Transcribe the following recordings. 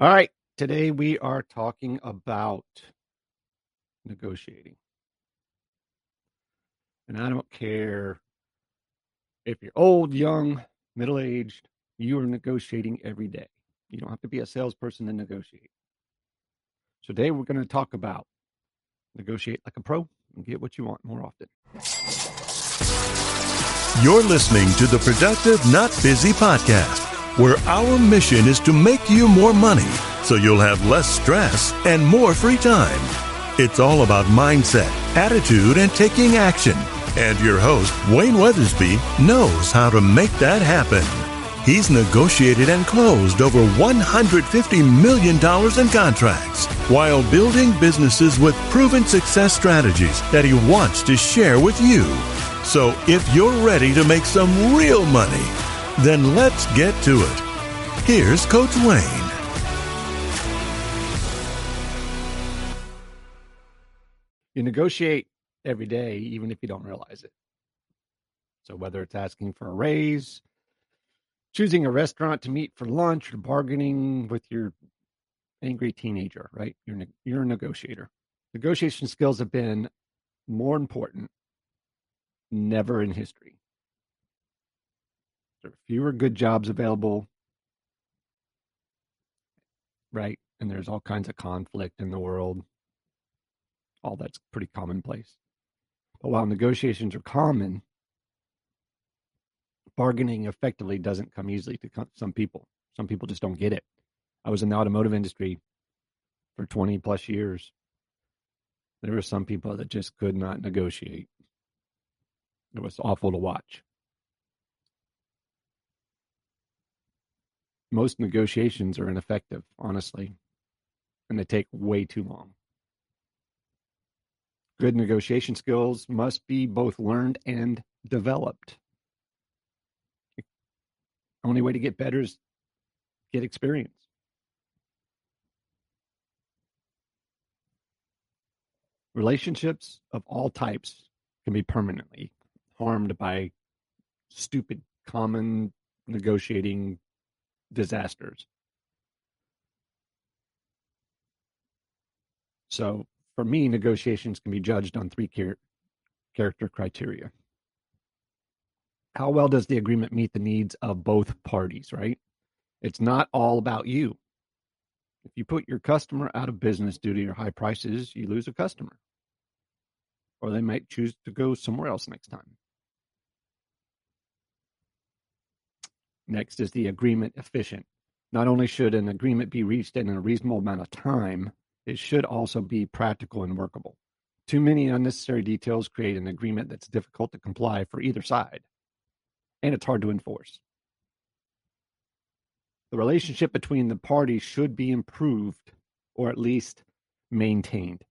All right. Today we are talking about negotiating. And I don't care if you're old, young, middle aged, you are negotiating every day. You don't have to be a salesperson to negotiate. Today we're going to talk about negotiate like a pro and get what you want more often. You're listening to the Productive Not Busy podcast, where our mission is to make you more money so you'll have less stress and more free time. It's all about mindset, attitude, and taking action. And your host, Wayne Weathersby, knows how to make that happen. He's negotiated and closed over $150 million in contracts while building businesses with proven success strategies that he wants to share with you. So if you're ready to make some real money, then let's get to it. Here's Coach Wayne. You negotiate every day, even if you don't realize it. So whether it's asking for a raise, choosing a restaurant to meet for lunch, or bargaining with your angry teenager, right? You're you're a negotiator. Negotiation skills have been more important never in history. There are fewer good jobs available, right? And there's all kinds of conflict in the world all that's pretty commonplace. But while negotiations are common, bargaining effectively doesn't come easily to some people. Some people just don't get it. I was in the automotive industry for 20 plus years. There were some people that just could not negotiate. It was awful to watch. Most negotiations are ineffective, honestly, and they take way too long. Good negotiation skills must be both learned and developed. Only way to get better is get experience. Relationships of all types can be permanently harmed by stupid, common negotiating disasters. So for me, negotiations can be judged on three char- character criteria. How well does the agreement meet the needs of both parties, right? It's not all about you. If you put your customer out of business due to your high prices, you lose a customer. Or they might choose to go somewhere else next time. Next is the agreement efficient. Not only should an agreement be reached in a reasonable amount of time, it should also be practical and workable. Too many unnecessary details create an agreement that's difficult to comply for either side, and it's hard to enforce. The relationship between the parties should be improved or at least maintained.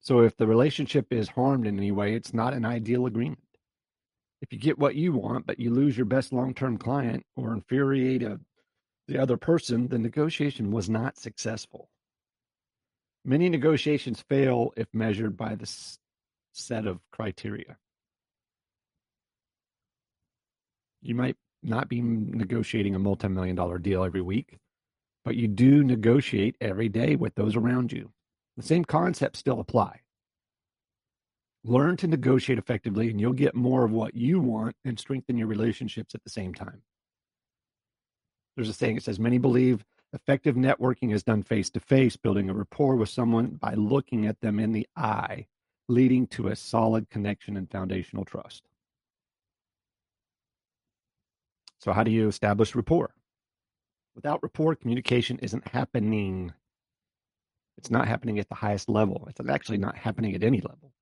So if the relationship is harmed in any way, it's not an ideal agreement. If you get what you want, but you lose your best long term client or infuriate a, the other person, the negotiation was not successful. Many negotiations fail if measured by this set of criteria. You might not be negotiating a multi million dollar deal every week, but you do negotiate every day with those around you. The same concepts still apply. Learn to negotiate effectively, and you'll get more of what you want and strengthen your relationships at the same time. There's a saying that says, Many believe Effective networking is done face to face, building a rapport with someone by looking at them in the eye, leading to a solid connection and foundational trust. So, how do you establish rapport? Without rapport, communication isn't happening. It's not happening at the highest level. It's actually not happening at any level.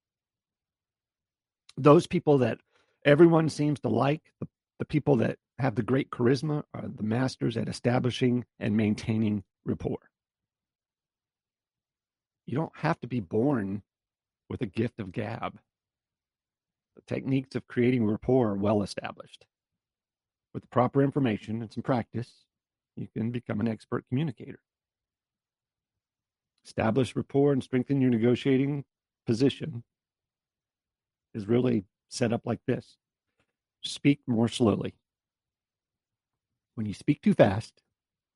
Those people that everyone seems to like, the, the people that have the great charisma are the masters at establishing and maintaining rapport. You don't have to be born with a gift of gab. The techniques of creating rapport are well established. With the proper information and some practice, you can become an expert communicator. Establish rapport and strengthen your negotiating position is really set up like this speak more slowly. When you speak too fast,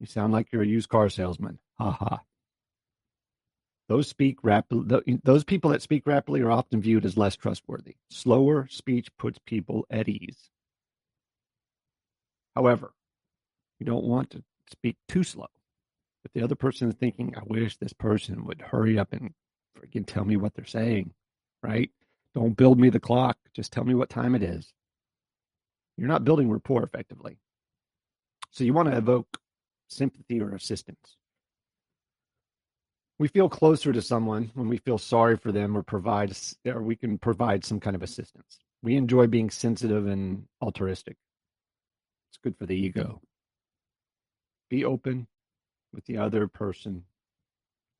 You sound like you're a used car salesman. Ha ha. Those speak rapidly. Those people that speak rapidly are often viewed as less trustworthy. Slower speech puts people at ease. However, you don't want to speak too slow. If the other person is thinking, I wish this person would hurry up and freaking tell me what they're saying, right? Don't build me the clock. Just tell me what time it is. You're not building rapport effectively. So you want to evoke sympathy or assistance. We feel closer to someone when we feel sorry for them or provide or we can provide some kind of assistance. We enjoy being sensitive and altruistic. It's good for the ego. Be open with the other person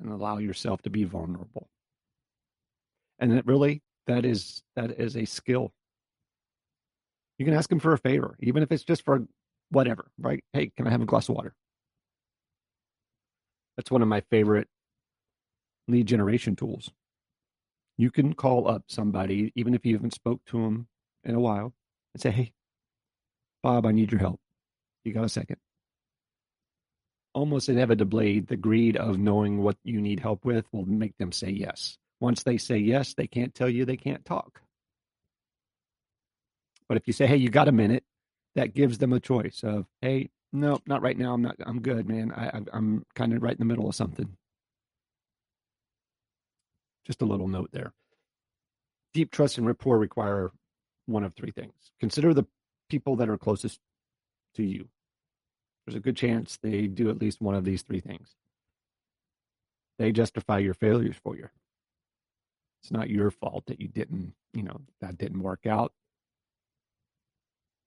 and allow yourself to be vulnerable. And it really that is that is a skill. You can ask them for a favor, even if it's just for whatever, right? Hey, can I have a glass of water? That's one of my favorite lead generation tools. You can call up somebody, even if you haven't spoke to them in a while, and say, "Hey, Bob, I need your help. You got a second? Almost inevitably, the greed of knowing what you need help with will make them say yes. Once they say yes, they can't tell you they can't talk. But if you say, "Hey, you got a minute," that gives them a choice of, "Hey, no, not right now. I'm not. I'm good, man. I, I'm kind of right in the middle of something." Just a little note there. Deep trust and rapport require one of three things. Consider the people that are closest to you. There's a good chance they do at least one of these three things. They justify your failures for you. It's not your fault that you didn't, you know, that didn't work out.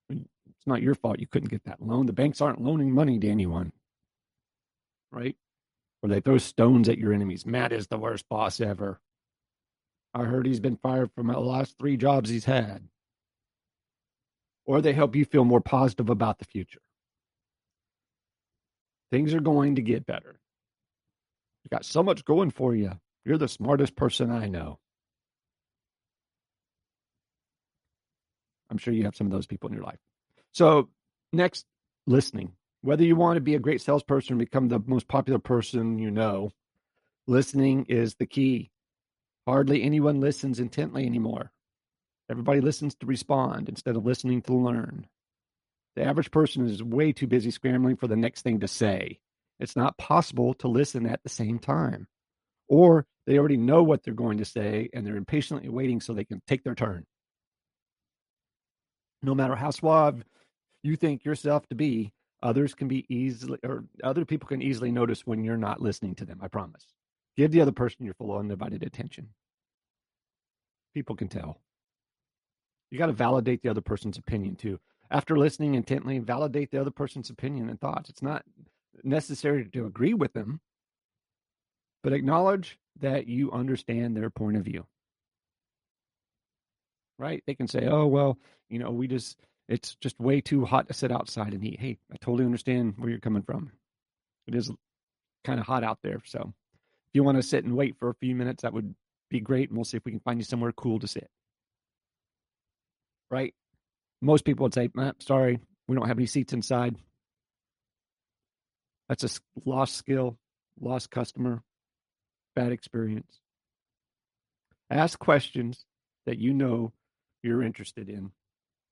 It's not your fault you couldn't get that loan. The banks aren't loaning money to anyone, right? Or they throw stones at your enemies. Matt is the worst boss ever. I heard he's been fired from the last three jobs he's had. Or they help you feel more positive about the future. Things are going to get better. You got so much going for you. You're the smartest person I know. I'm sure you have some of those people in your life. So, next, listening. Whether you want to be a great salesperson become the most popular person you know, listening is the key. Hardly anyone listens intently anymore. Everybody listens to respond instead of listening to learn. The average person is way too busy scrambling for the next thing to say. It's not possible to listen at the same time. Or they already know what they're going to say and they're impatiently waiting so they can take their turn. No matter how suave you think yourself to be, others can be easily, or other people can easily notice when you're not listening to them. I promise. Give the other person your full undivided attention. People can tell. You got to validate the other person's opinion too. After listening intently, validate the other person's opinion and thoughts. It's not necessary to agree with them, but acknowledge that you understand their point of view. Right? They can say, oh, well, you know, we just, it's just way too hot to sit outside and eat. Hey, I totally understand where you're coming from. It is kind of hot out there. So if you want to sit and wait for a few minutes, that would be great. And we'll see if we can find you somewhere cool to sit. Right? Most people would say, eh, sorry, we don't have any seats inside. That's a lost skill, lost customer, bad experience. Ask questions that you know you're interested in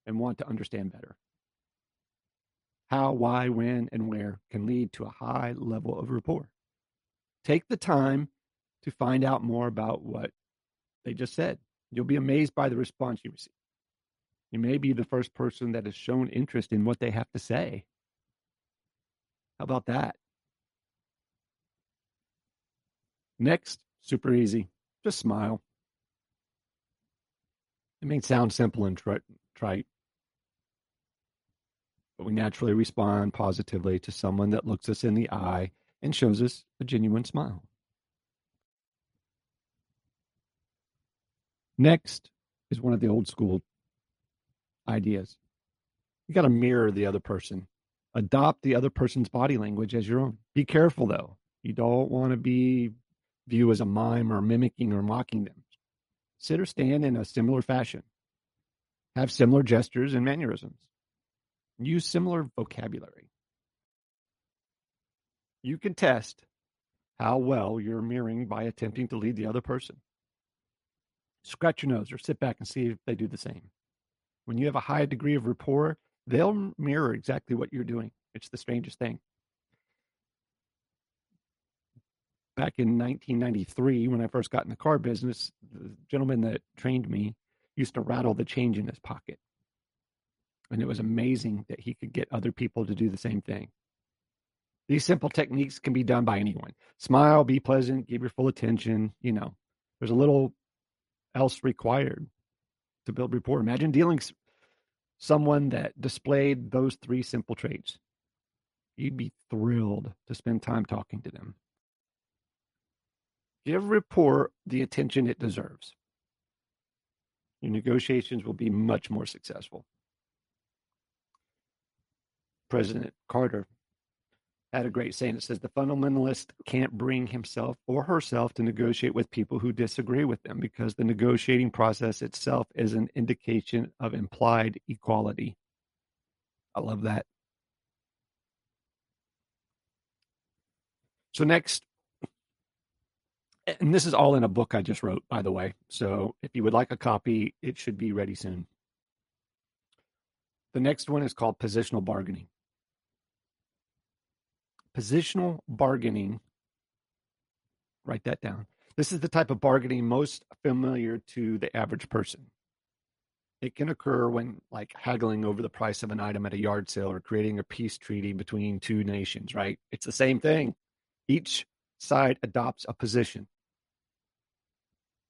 and want to understand better. How, why, when, and where can lead to a high level of rapport. Take the time to find out more about what they just said. You'll be amazed by the response you receive. You may be the first person that has shown interest in what they have to say. How about that? Next, super easy. Just smile. It may sound simple and trite, but we naturally respond positively to someone that looks us in the eye and shows us a genuine smile. Next is one of the old school ideas. You got to mirror the other person, adopt the other person's body language as your own. Be careful though. You don't want to be viewed as a mime or mimicking or mocking them. Sit or stand in a similar fashion. Have similar gestures and mannerisms. Use similar vocabulary. You can test how well you're mirroring by attempting to lead the other person. Scratch your nose or sit back and see if they do the same. When you have a high degree of rapport, they'll mirror exactly what you're doing. It's the strangest thing. Back in 1993, when I first got in the car business, the gentleman that trained me used to rattle the change in his pocket. And it was amazing that he could get other people to do the same thing. These simple techniques can be done by anyone. Smile, be pleasant, give your full attention. You know, there's a little else required to build rapport. Imagine dealing someone that displayed those three simple traits. You'd be thrilled to spend time talking to them. Give rapport the attention it deserves. Your negotiations will be much more successful. President Carter had a great saying. It says the fundamentalist can't bring himself or herself to negotiate with people who disagree with them because the negotiating process itself is an indication of implied equality. I love that. So, next, and this is all in a book I just wrote, by the way. So, if you would like a copy, it should be ready soon. The next one is called positional bargaining positional bargaining. Write that down. This is the type of bargaining most familiar to the average person. It can occur when, like, haggling over the price of an item at a yard sale or creating a peace treaty between two nations, right? It's the same thing. Each side adopts a position,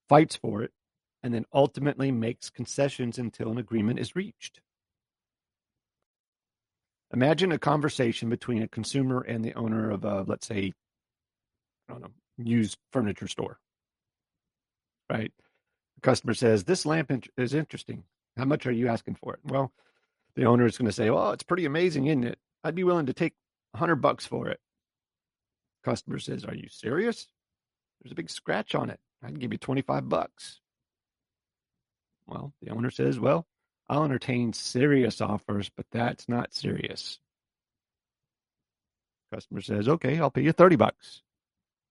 fights for it, and then ultimately makes concessions until an agreement is reached. Imagine a conversation between a consumer and the owner of a, let's say, I don't know, used furniture store. Right? The customer says, This lamp is interesting. How much are you asking for it? Well, the owner is going to say, Well, it's pretty amazing, isn't it? I'd be willing to take a hundred bucks for it. Customer says, Are you serious? There's a big scratch on it. I'd give you 25 bucks. Well, the owner says, Well, I'll entertain serious offers, but that's not serious. Customer says, okay, I'll pay you 30 bucks.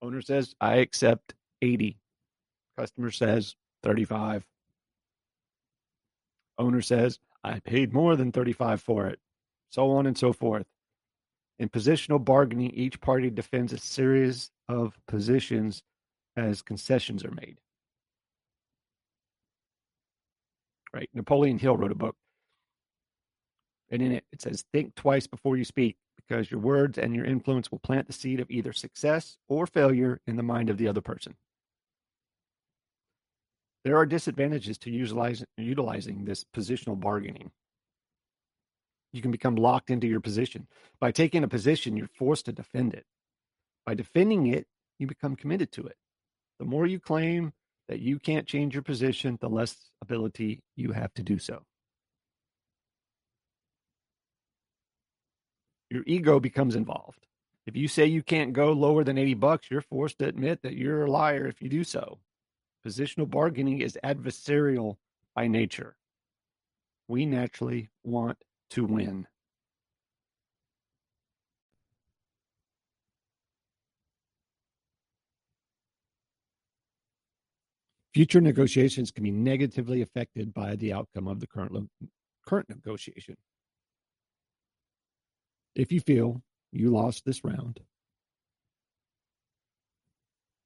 Owner says, I accept 80. Customer says, 35. Owner says, I paid more than 35 for it. So on and so forth. In positional bargaining, each party defends a series of positions as concessions are made. right? Napoleon Hill wrote a book. And in it, it says, think twice before you speak because your words and your influence will plant the seed of either success or failure in the mind of the other person. There are disadvantages to utilizing, utilizing this positional bargaining. You can become locked into your position. By taking a position, you're forced to defend it. By defending it, you become committed to it. The more you claim, that you can't change your position, the less ability you have to do so. Your ego becomes involved. If you say you can't go lower than 80 bucks, you're forced to admit that you're a liar if you do so. Positional bargaining is adversarial by nature. We naturally want to win. Future negotiations can be negatively affected by the outcome of the current, current negotiation. If you feel you lost this round,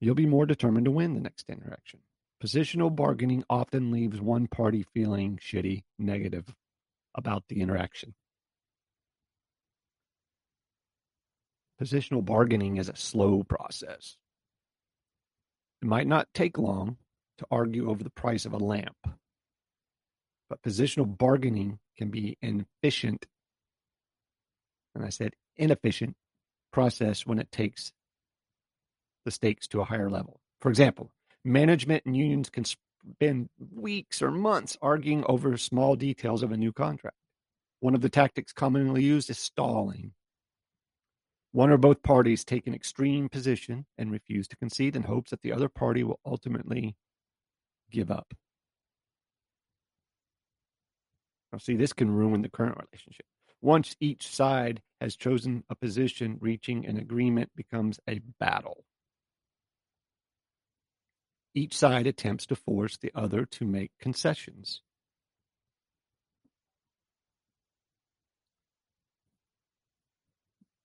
you'll be more determined to win the next interaction. Positional bargaining often leaves one party feeling shitty, negative about the interaction. Positional bargaining is a slow process. It might not take long, to argue over the price of a lamp. But positional bargaining can be an efficient, and I said inefficient, process when it takes the stakes to a higher level. For example, management and unions can spend weeks or months arguing over small details of a new contract. One of the tactics commonly used is stalling. One or both parties take an extreme position and refuse to concede in hopes that the other party will ultimately give up. Now, see, this can ruin the current relationship. Once each side has chosen a position, reaching an agreement becomes a battle. Each side attempts to force the other to make concessions.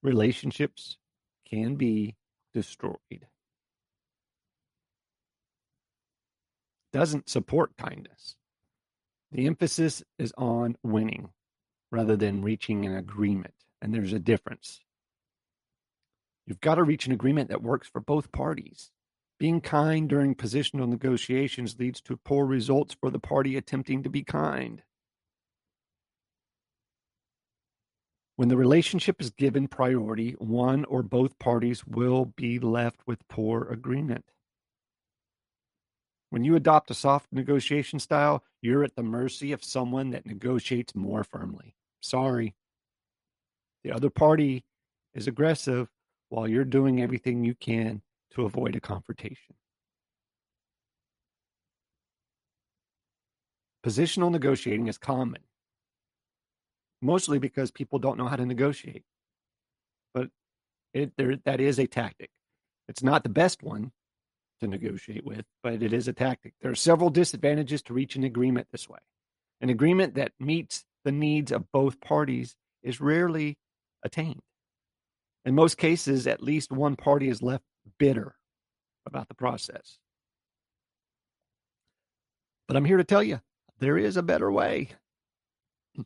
Relationships can be destroyed. Doesn't support kindness. The emphasis is on winning rather than reaching an agreement. And there's a difference. You've got to reach an agreement that works for both parties. Being kind during positional negotiations leads to poor results for the party attempting to be kind. When the relationship is given priority, one or both parties will be left with poor agreement. When you adopt a soft negotiation style, you're at the mercy of someone that negotiates more firmly. Sorry. The other party is aggressive while you're doing everything you can to avoid a confrontation. Positional negotiating is common, mostly because people don't know how to negotiate. But it, there, that is a tactic. It's not the best one to negotiate with, but it is a tactic. There are several disadvantages to reach an agreement this way. An agreement that meets the needs of both parties is rarely attained. In most cases, at least one party is left bitter about the process. But I'm here to tell you there is a better way.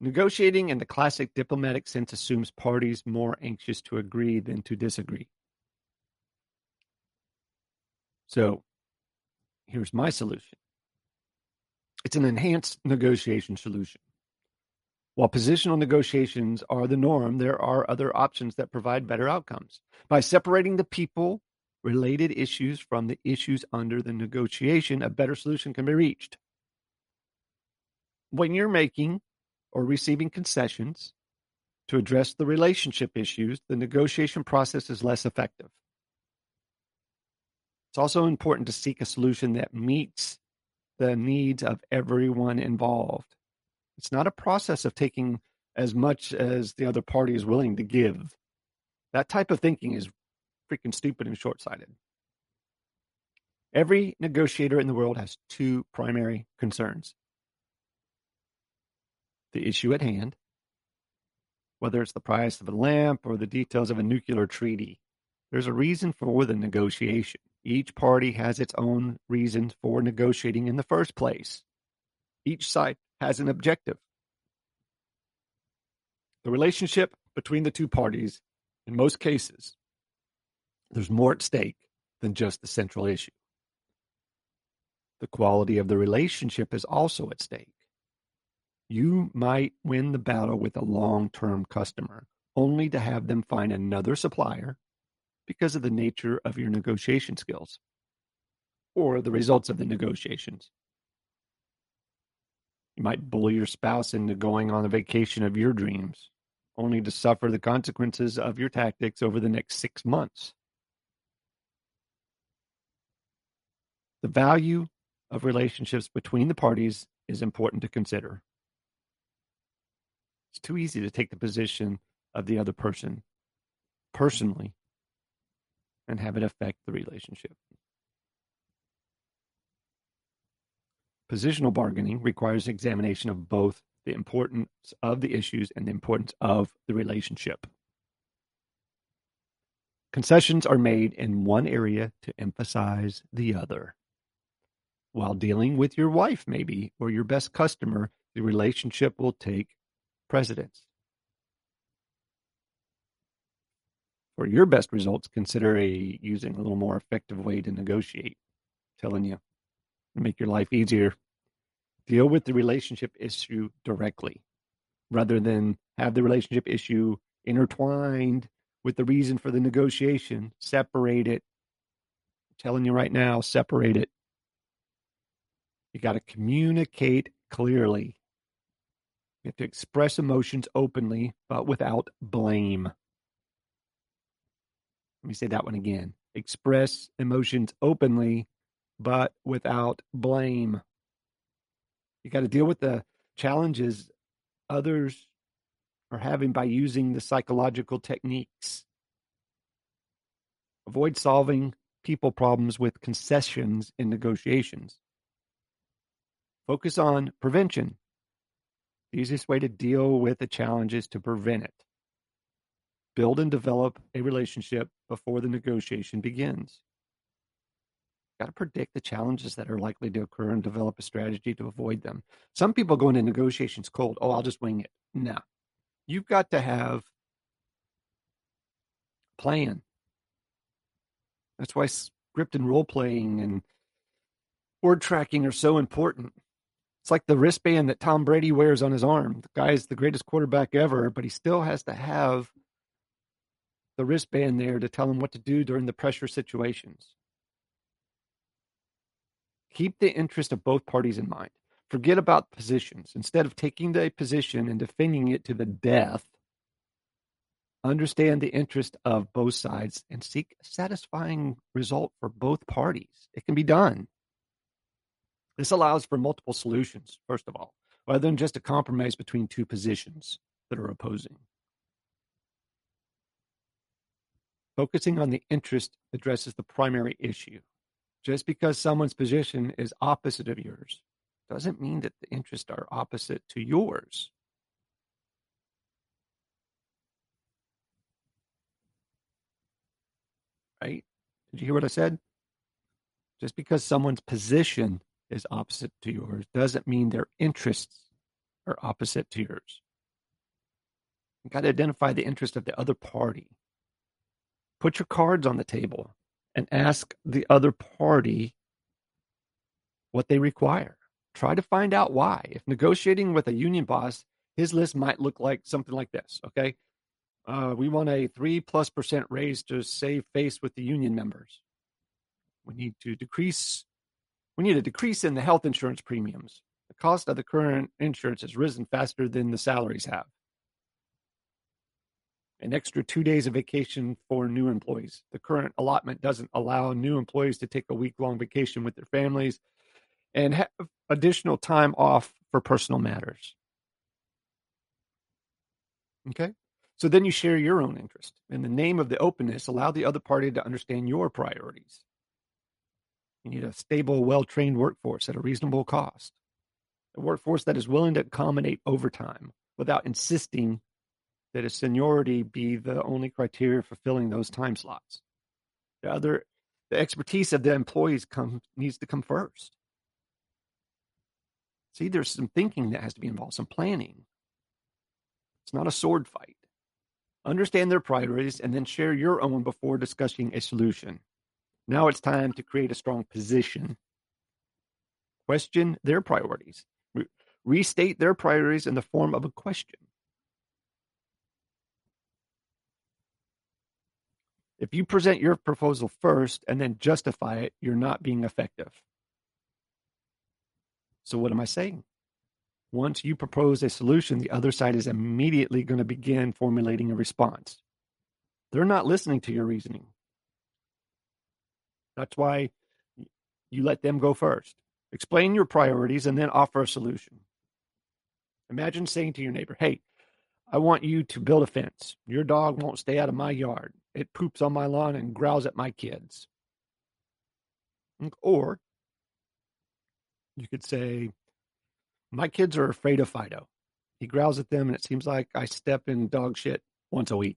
Negotiating in the classic diplomatic sense assumes parties more anxious to agree than to disagree. So here's my solution it's an enhanced negotiation solution. While positional negotiations are the norm, there are other options that provide better outcomes. By separating the people related issues from the issues under the negotiation, a better solution can be reached. When you're making or receiving concessions to address the relationship issues, the negotiation process is less effective. It's also important to seek a solution that meets the needs of everyone involved. It's not a process of taking as much as the other party is willing to give. That type of thinking is freaking stupid and short sighted. Every negotiator in the world has two primary concerns the issue at hand, whether it's the price of a lamp or the details of a nuclear treaty. There's a reason for the negotiation. Each party has its own reasons for negotiating in the first place. Each side has an objective. The relationship between the two parties, in most cases, there's more at stake than just the central issue. The quality of the relationship is also at stake. You might win the battle with a long term customer, only to have them find another supplier because of the nature of your negotiation skills or the results of the negotiations. You might bully your spouse into going on a vacation of your dreams, only to suffer the consequences of your tactics over the next six months. The value of relationships between the parties is important to consider. It's too easy to take the position of the other person personally and have it affect the relationship. Positional bargaining requires examination of both the importance of the issues and the importance of the relationship. Concessions are made in one area to emphasize the other. While dealing with your wife, maybe, or your best customer, the relationship will take precedence. For your best results, consider a, using a little more effective way to negotiate. I'm telling you, make your life easier. Deal with the relationship issue directly rather than have the relationship issue intertwined with the reason for the negotiation. Separate it. I'm telling you right now, separate it. You got to communicate clearly. You have to express emotions openly, but without blame. Let me say that one again. Express emotions openly, but without blame. You got to deal with the challenges others are having by using the psychological techniques. Avoid solving people problems with concessions in negotiations. Focus on prevention. The easiest way to deal with a challenge is to prevent it. Build and develop a relationship before the negotiation begins. Got to predict the challenges that are likely to occur and develop a strategy to avoid them. Some people go into negotiations cold. Oh, I'll just wing it. No. You've got to have plan. That's why script and role playing and word tracking are so important. It's like the wristband that Tom Brady wears on his arm. The guy's the greatest quarterback ever, but he still has to have the wristband there to tell him what to do during the pressure situations. Keep the interest of both parties in mind. Forget about positions. Instead of taking the position and defending it to the death, understand the interest of both sides and seek a satisfying result for both parties. It can be done. This allows for multiple solutions, first of all, rather than just a compromise between two positions that are opposing. Focusing on the interest addresses the primary issue. Just because someone's position is opposite of yours doesn't mean that the interests are opposite to yours. Right? Did you hear what I said? Just because someone's position is opposite to yours doesn't mean their interests are opposite to yours. You've got to identify the interest of the other party. Put your cards on the table and ask the other party what they require. Try to find out why. If negotiating with a union boss, his list might look like something like this. Okay. Uh, we want a three plus percent raise to save face with the union members. We need to decrease. We need a decrease in the health insurance premiums. The cost of the current insurance has risen faster than the salaries have an extra two days of vacation for new employees. The current allotment doesn't allow new employees to take a week long vacation with their families and have additional time off for personal matters. Okay. So then you share your own interest. In the name of the openness, allow the other party to understand your priorities. You need a stable, well trained workforce at a reasonable cost, a workforce that is willing to accommodate overtime without insisting that a seniority be the only criteria for filling those time slots. The other, the expertise of the employees come needs to come first. See, there's some thinking that has to be involved, some planning. It's not a sword fight. Understand their priorities and then share your own before discussing a solution. Now it's time to create a strong position. Question their priorities. Restate their priorities in the form of a question. If you present your proposal first and then justify it, you're not being effective. So, what am I saying? Once you propose a solution, the other side is immediately going to begin formulating a response. They're not listening to your reasoning. That's why you let them go first. Explain your priorities and then offer a solution. Imagine saying to your neighbor, Hey, I want you to build a fence. Your dog won't stay out of my yard it poops on my lawn and growls at my kids. Or you could say, My kids are afraid of Fido. He growls at them, and it seems like I step in dog shit once a week.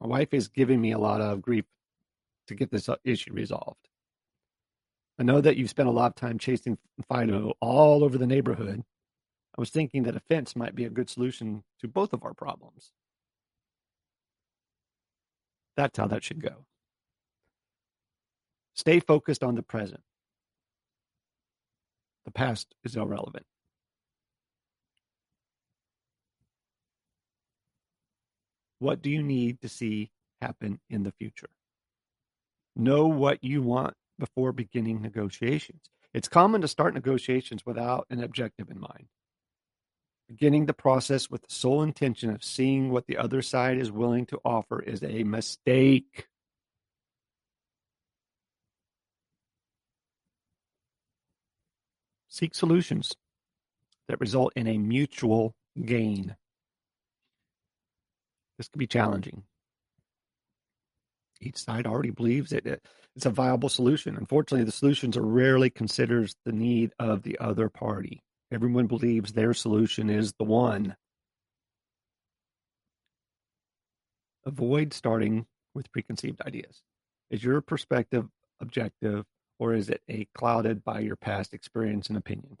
My wife is giving me a lot of grief to get this uh, issue resolved. I know that you've spent a lot of time chasing Fido all over the neighborhood. I was thinking that a fence might be a good solution to both of our problems. That's how that should go. Stay focused on the present. The past is irrelevant. What do you need to see happen in the future? Know what you want before beginning negotiations. It's common to start negotiations without an objective in mind beginning the process with the sole intention of seeing what the other side is willing to offer is a mistake. Seek solutions that result in a mutual gain. This can be challenging. Each side already believes it, it's a viable solution. Unfortunately, the solutions are rarely considers the need of the other party. Everyone believes their solution is the one. Avoid starting with preconceived ideas. Is your perspective objective or is it a clouded by your past experience and opinions?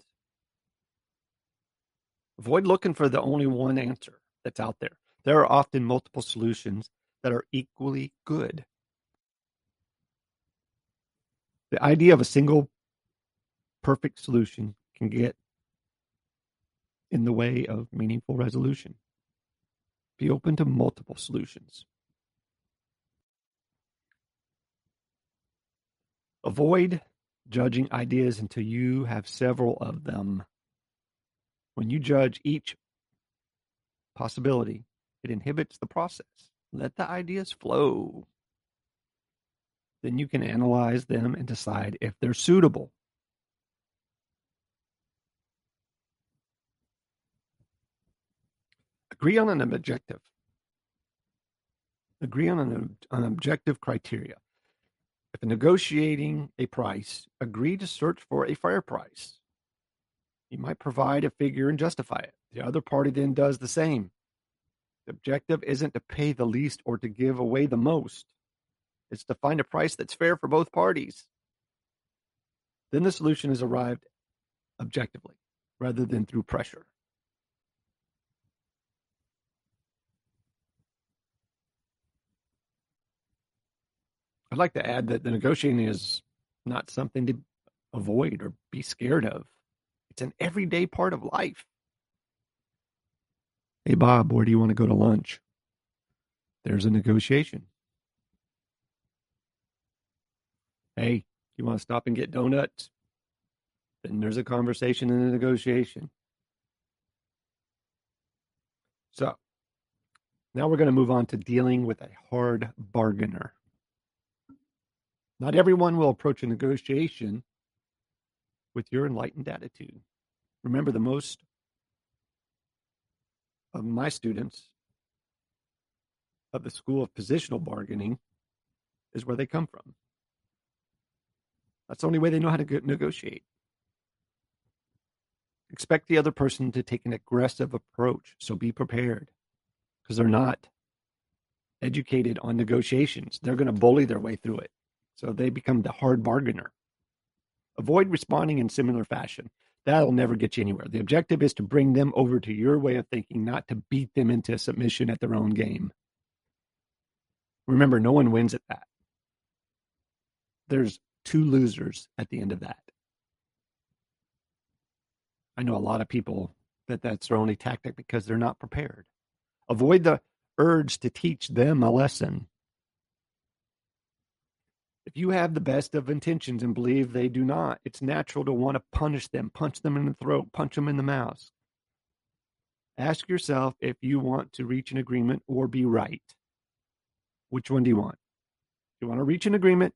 Avoid looking for the only one answer that's out there. There are often multiple solutions that are equally good. The idea of a single perfect solution can get in the way of meaningful resolution. Be open to multiple solutions. Avoid judging ideas until you have several of them. When you judge each possibility, it inhibits the process. Let the ideas flow. Then you can analyze them and decide if they're suitable. Agree on an objective. Agree on an, an objective criteria. If negotiating a price, agree to search for a fair price. You might provide a figure and justify it. The other party then does the same. The objective isn't to pay the least or to give away the most. It's to find a price that's fair for both parties. Then the solution is arrived objectively rather than through pressure. I'd like to add that the negotiating is not something to avoid or be scared of. It's an everyday part of life. Hey, Bob, where do you want to go to lunch? There's a negotiation. Hey, you want to stop and get donuts? Then there's a conversation and a negotiation. So now we're going to move on to dealing with a hard bargainer. Not everyone will approach a negotiation with your enlightened attitude. Remember, the most of my students of the School of Positional Bargaining is where they come from. That's the only way they know how to negotiate. Expect the other person to take an aggressive approach, so be prepared because they're not educated on negotiations. They're going to bully their way through it. So they become the hard bargainer. Avoid responding in similar fashion. That'll never get you anywhere. The objective is to bring them over to your way of thinking, not to beat them into submission at their own game. Remember, no one wins at that. There's two losers at the end of that. I know a lot of people that that's their only tactic because they're not prepared. Avoid the urge to teach them a lesson. If you have the best of intentions and believe they do not, it's natural to want to punish them, punch them in the throat, punch them in the mouth. Ask yourself if you want to reach an agreement or be right. Which one do you want? Do you want to reach an agreement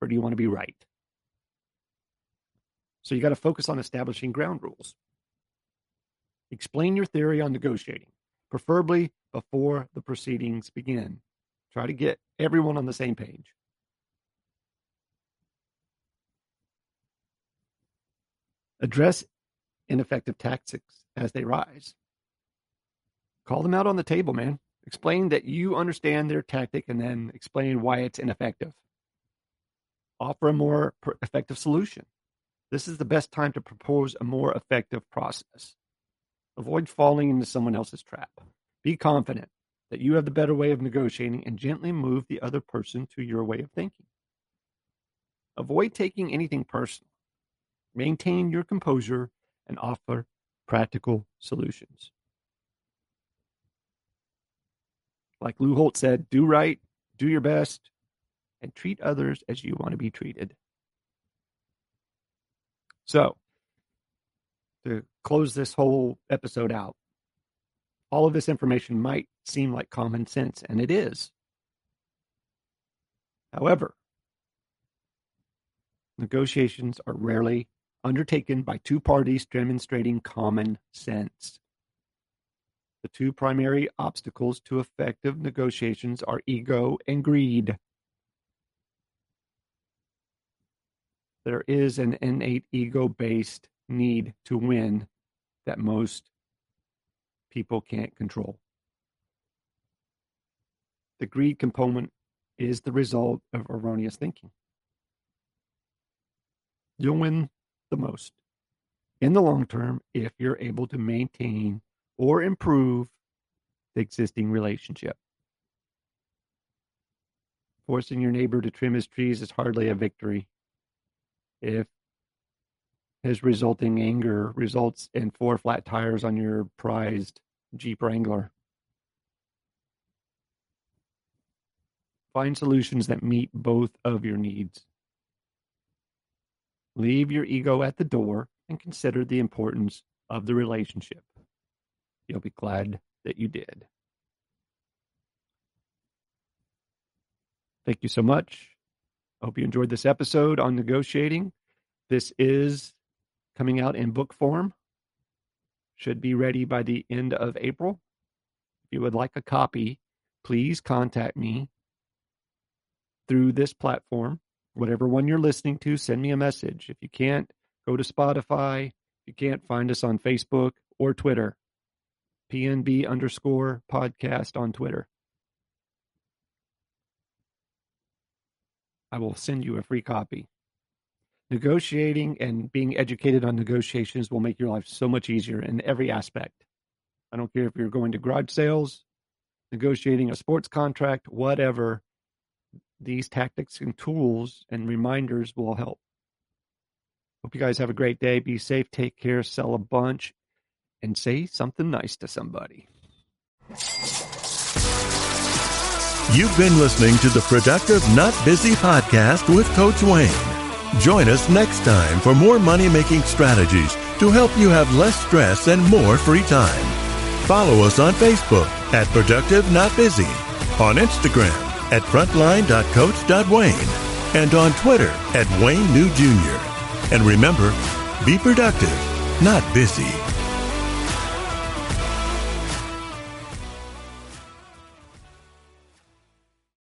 or do you want to be right? So you got to focus on establishing ground rules. Explain your theory on negotiating, preferably before the proceedings begin. Try to get everyone on the same page. Address ineffective tactics as they rise. Call them out on the table, man. Explain that you understand their tactic and then explain why it's ineffective. Offer a more effective solution. This is the best time to propose a more effective process. Avoid falling into someone else's trap. Be confident that you have the better way of negotiating and gently move the other person to your way of thinking. Avoid taking anything personal. Maintain your composure and offer practical solutions. Like Lou Holtz said, do right, do your best, and treat others as you want to be treated. So, to close this whole episode out, all of this information might seem like common sense, and it is. However, negotiations are rarely undertaken by two parties demonstrating common sense. The two primary obstacles to effective negotiations are ego and greed. There is an innate ego based need to win that most people can't control. The greed component is the result of erroneous thinking. You'll win the most in the long term if you're able to maintain or improve the existing relationship. Forcing your neighbor to trim his trees is hardly a victory if his resulting anger results in four flat tires on your prized Jeep Wrangler. Find solutions that meet both of your needs. Leave your ego at the door and consider the importance of the relationship. You'll be glad that you did. Thank you so much. Hope you enjoyed this episode on negotiating. This is coming out in book form. Should be ready by the end of April. If you would like a copy, please contact me through this platform. Whatever one you're listening to, send me a message. If you can't, go to Spotify. If you can't find us on Facebook or Twitter, PNB underscore podcast on Twitter. I will send you a free copy. Negotiating and being educated on negotiations will make your life so much easier in every aspect. I don't care if you're going to garage sales, negotiating a sports contract, whatever. These tactics and tools and reminders will help. Hope you guys have a great day. Be safe, take care, sell a bunch, and say something nice to somebody. You've been listening to the Productive Not Busy podcast with Coach Wayne. Join us next time for more money making strategies to help you have less stress and more free time. Follow us on Facebook at Productive Not Busy, on Instagram at frontline.coach.wayne, and on Twitter at Wayne New Jr. And remember, be productive, not busy.